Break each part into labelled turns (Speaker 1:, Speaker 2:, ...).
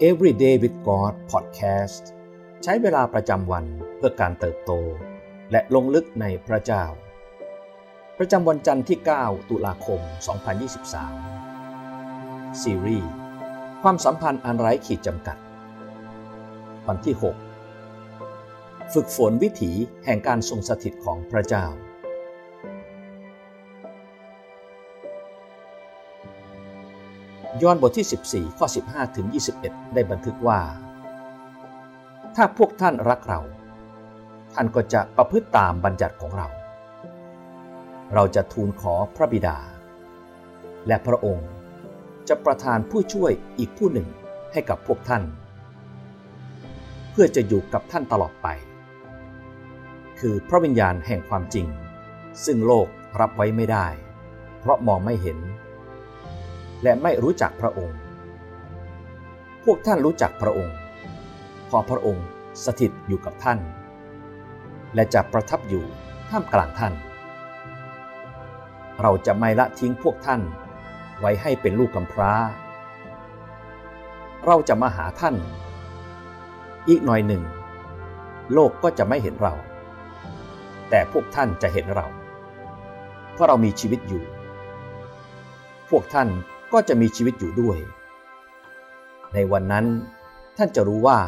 Speaker 1: Everyday with God Podcast ใช้เวลาประจำวันเพื่อการเติบโต และลงลึกในพระเจ้า ประจำวันจันทร์ที่ 9 ตุลาคม 2023 ซีรีส์ความสัมพันธ์อันไร้ขีดจำกัด วันที่ 6 ฝึกฝนวิถีแห่งการทรงสถิตของพระเจ้า ยอห์นบทที่ 14 ข้อ 15 ถึง 21 ได้บันทึกว่า ถ้าพวกท่านรักเรา ท่านก็จะประพฤติตามบัญญัติของเรา เราจะทูลขอพระบิดา และพระองค์จะประทานผู้ช่วยอีกผู้หนึ่งให้กับพวกท่าน เพื่อจะอยู่กับท่านตลอดไป คือพระวิญญาณแห่งความจริง ซึ่งโลกรับไว้ไม่ได้ เพราะมองไม่เห็น และไม่รู้จักพระองค์ พวกท่านรู้จักพระองค์ พอพระองค์สถิตอยู่กับท่าน และจะประทับอยู่ท่ามกลางท่าน เราจะไม่ละทิ้งพวกท่านไว้ให้เป็นลูกกำพร้า เราจะมาหาท่าน อีกหน่อยหนึ่ง โลกก็จะไม่เห็นเรา แต่พวกท่านจะเห็นเรา เพราะเรามีชีวิตอยู่ พวกท่าน ก็จะมีชีวิตอยู่ด้วย ในวันนั้นท่านจะรู้ว่า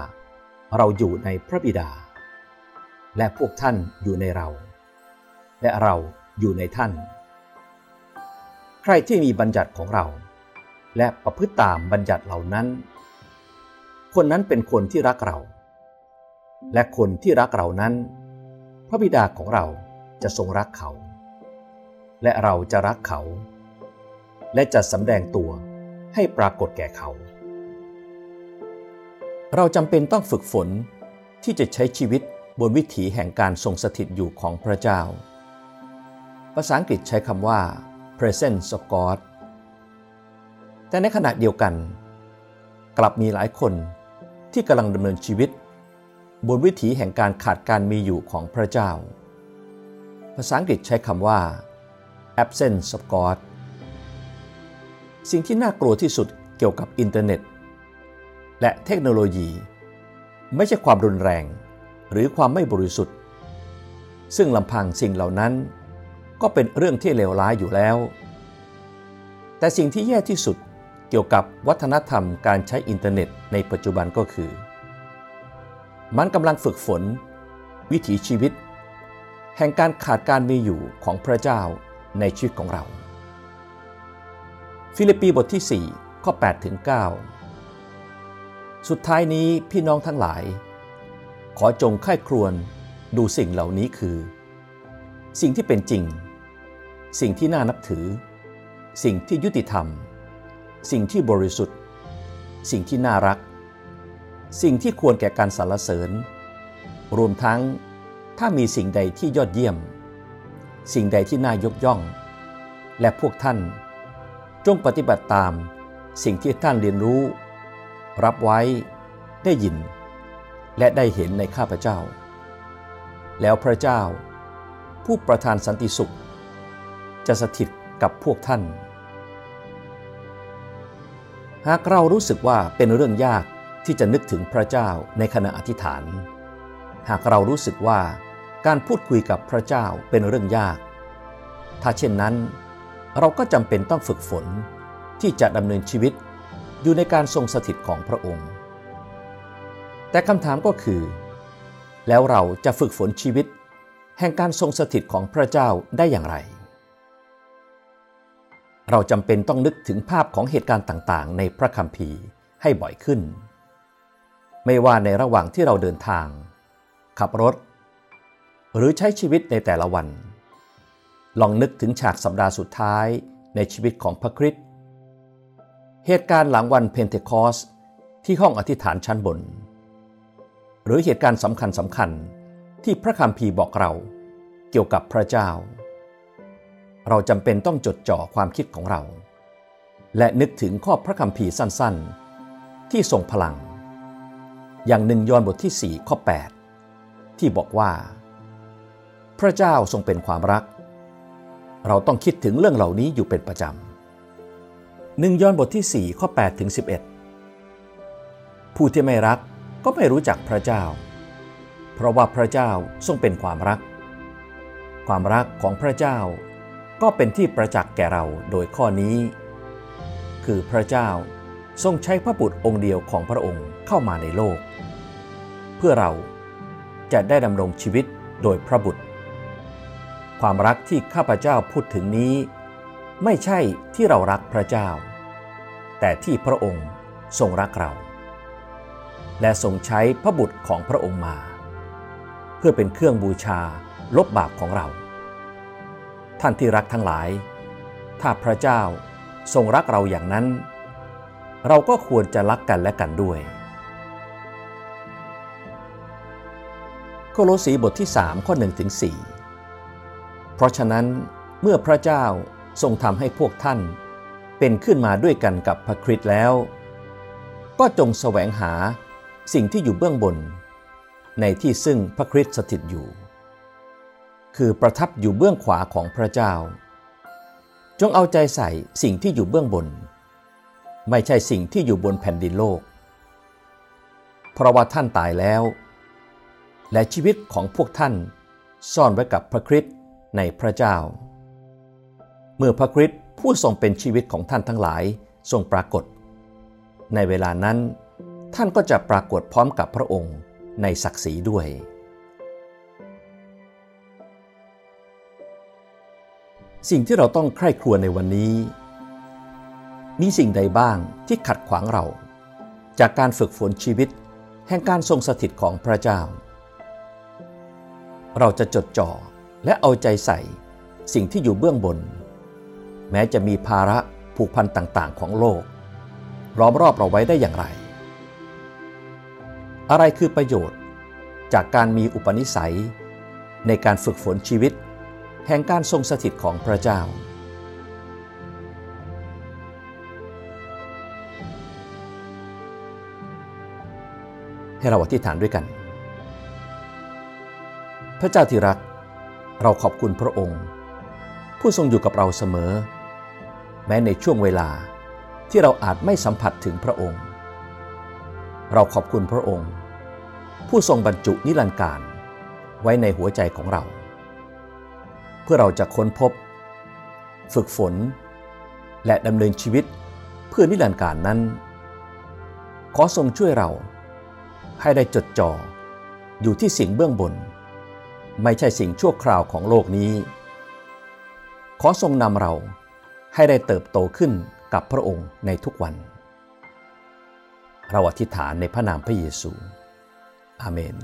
Speaker 1: เราอยู่ในพระบิดา และพวกท่านอยู่ในเรา และเราอยู่ในท่าน ใครที่มีบัญญัติของเรา และประพฤติตามบัญญัติเหล่านั้น คนนั้นเป็นคนที่รักเรา และคนที่รักเรานั้น พระบิดาของเราจะทรงรักเขา และเราจะรักเขา และจะสำแดงตัวให้ปรากฏแก่เขา เราจำเป็นต้องฝึกฝนที่จะใช้ชีวิตบนวิถีแห่งการทรงสถิตอยู่ของพระเจ้า ภาษาอังกฤษใช้คำว่า presence of God แต่ในขณะเดียวกัน กลับมีหลายคนที่กำลังดำเนินชีวิต บนวิถีแห่งการขาดการมีอยู่ของพระเจ้า ภาษาอังกฤษใช้คำว่า absence of God สิ่งที่น่ากลัวที่สุดเกี่ยวกับอินเทอร์เน็ต และเทคโนโลยี ไม่ใช่ความรุนแรง หรือความไม่บริสุทธิ์ ซึ่งลำพังสิ่งเหล่านั้น ก็เป็นเรื่องที่เลวร้ายอยู่แล้ว แต่สิ่งที่แย่ที่สุดเกี่ยวกับวัฒนธรรมการใช้อินเทอร์เน็ตในปัจจุบันก็คือ มันกำลังฝึกฝน วิถีชีวิต แห่งการขาดการมีอยู่ของพระเจ้าในชีวิตของเรา ฟิลิปปีบทที่ 4 ข้อ8ถึง9สุดท้ายนี้พี่น้องทั้งหลาย ขอจงค่ายครวญดูสิ่งเหล่านี้คือ สิ่งที่เป็นจริง สิ่งที่น่านับถือ สิ่งที่ยุติธรรม สิ่งที่บริสุทธิ์ สิ่งที่น่ารัก สิ่งที่ควรแก่การสรรเสริญ รวมทั้งถ้ามีสิ่งใดที่ยอดเยี่ยม สิ่งใดที่น่ายกย่อง และพวกท่าน จงปฏิบัติตามสิ่งที่ท่านเรียนรู้ รับไว้ได้ยิน และได้เห็นในข้าพเจ้า แล้วพระเจ้า ผู้ประทานสันติสุข จะสถิตกับพวกท่าน หากเรารู้สึกว่าเป็นเรื่องยากที่จะนึกถึงพระเจ้าในขณะอธิษฐาน หากเรารู้สึกว่าการพูดคุยกับพระเจ้าเป็นเรื่องยาก ถ้าเช่นนั้น เราก็จำเป็นต้องฝึกฝนที่จะดำเนินชีวิตอยู่ในการทรงสถิตของพระองค์ แต่คำถามก็คือ แล้วเราจะฝึกฝนชีวิต แห่งการทรงสถิตของพระเจ้าได้อย่างไร เราจำเป็นต้องนึกถึงภาพของเหตุการณ์ต่างๆ ในพระคัมภีร์ให้บ่อยขึ้น ไม่ว่าในระหว่างที่เราเดินทาง ขับรถ หรือใช้ชีวิตในแต่ละวัน ลองนึกถึงฉากสัปดาห์สุดท้ายในชีวิตของพระคริสต์เหตุการณ์หลังวันเพนเทคอสที่ห้องอธิษฐานชั้นบน หรือเหตุการณ์สำคัญสำคัญที่พระคัมภีร์บอกเราเกี่ยวกับพระเจ้า เราจำเป็นต้องจดจ่อความคิดของเรา และนึกถึงข้อพระคัมภีร์สั้นๆ ที่ทรงพลัง อย่างหนึ่งยอห์นบทที่ 4 ข้อ 8 ที่บอกว่า พระเจ้าทรงเป็นความรัก เราต้องคิดถึงเรื่องเหล่านี้อยู่เป็นประจำหนึ่งย้อนบทที่ 4 ข้อ 8 ถึง 11 ผู้ที่ไม่รักก็ไม่รู้จักพระเจ้า เพราะว่าพระเจ้าทรงเป็นความรัก ความรักของพระเจ้า ก็เป็นที่ประจักษ์แก่เราโดยข้อนี้ คือพระเจ้าทรงใช้พระบุตรองค์เดียวของพระองค์เข้ามาในโลก เพื่อเราจะได้ดำรงชีวิตโดยพระบุตร ความรักที่ข้าพเจ้าพูดถึงนี้ ไม่ใช่ที่เรารักพระเจ้า แต่ที่พระองค์ทรงรักเรา และทรงใช้พระบุตรของพระองค์มา เพื่อเป็นเครื่องบูชาลบบาปของเรา ท่านที่รักทั้งหลาย ถ้าพระเจ้าทรงรักเราอย่างนั้น เราก็ควรจะรักกันและกันด้วยโคโลสีบทที่ 3 ข้อ1ถึง4 เพราะฉะนั้นเมื่อพระเจ้าทรงทำให้พวกท่าน เป็นขึ้นมาด้วยกันกับพระคริสต์แล้ว ก็จงแสวงหาสิ่งที่อยู่เบื้องบน ในที่ซึ่งพระคริสต์สถิตอยู่ คือประทับอยู่เบื้องขวาของพระเจ้า จงเอาใจใส่สิ่งที่อยู่เบื้องบน ไม่ใช่สิ่งที่อยู่บนแผ่นดินโลก เพราะว่าท่านตายแล้ว และชีวิตของพวกท่านซ่อนไว้กับพระคริสต์ ในพระเจ้า เมื่อพระคริสต์ผู้ทรงเป็นชีวิตของท่านทั้งหลายทรงปรากฏ ในเวลานั้น ท่านก็จะปรากฏพร้อมกับพระองค์ในศักดิ์ศรีด้วย สิ่งที่เราต้องใคร่ครวญในวันนี้ มีสิ่งใดบ้างที่ขัดขวางเรา จากการฝึกฝนชีวิตแห่งการทรงสถิตของพระเจ้า เราจะจดจ่อ และเอาใจใส่สิ่งที่อยู่เบื้องบน แม้จะมีภาระผูกพันต่างๆ ของโลก ล้อมรอบเราไว้ได้อย่างไร อะไรคือประโยชน์ จากการมีอุปนิสัย ในการฝึกฝนชีวิต แห่งการทรงสถิตของพระเจ้า ให้เราอธิษฐานด้วยกัน พระเจ้าที่รัก เราขอบคุณพระองค์ ผู้ทรงอยู่กับเราเสมอ แม้ในช่วงเวลาที่เราอาจไม่สัมผัสถึงพระองค์ เราขอบคุณพระองค์ ผู้ทรงบรรจุนิรันดร์การไว้ในหัวใจของเรา เพื่อเราจะค้นพบ ฝึกฝน และดำเนินชีวิตเพื่อนิรันดร์การนั้น ขอทรงช่วยเราให้ได้จดจ่ออยู่ที่สิ่งเบื้องบน ไม่ใช่สิ่งชั่วคราวของโลกนี้ ขอทรงนำเราให้ได้เติบโตขึ้นกับพระองค์ในทุกวัน เราอธิษฐานในพระนามพระเยซู อาเมน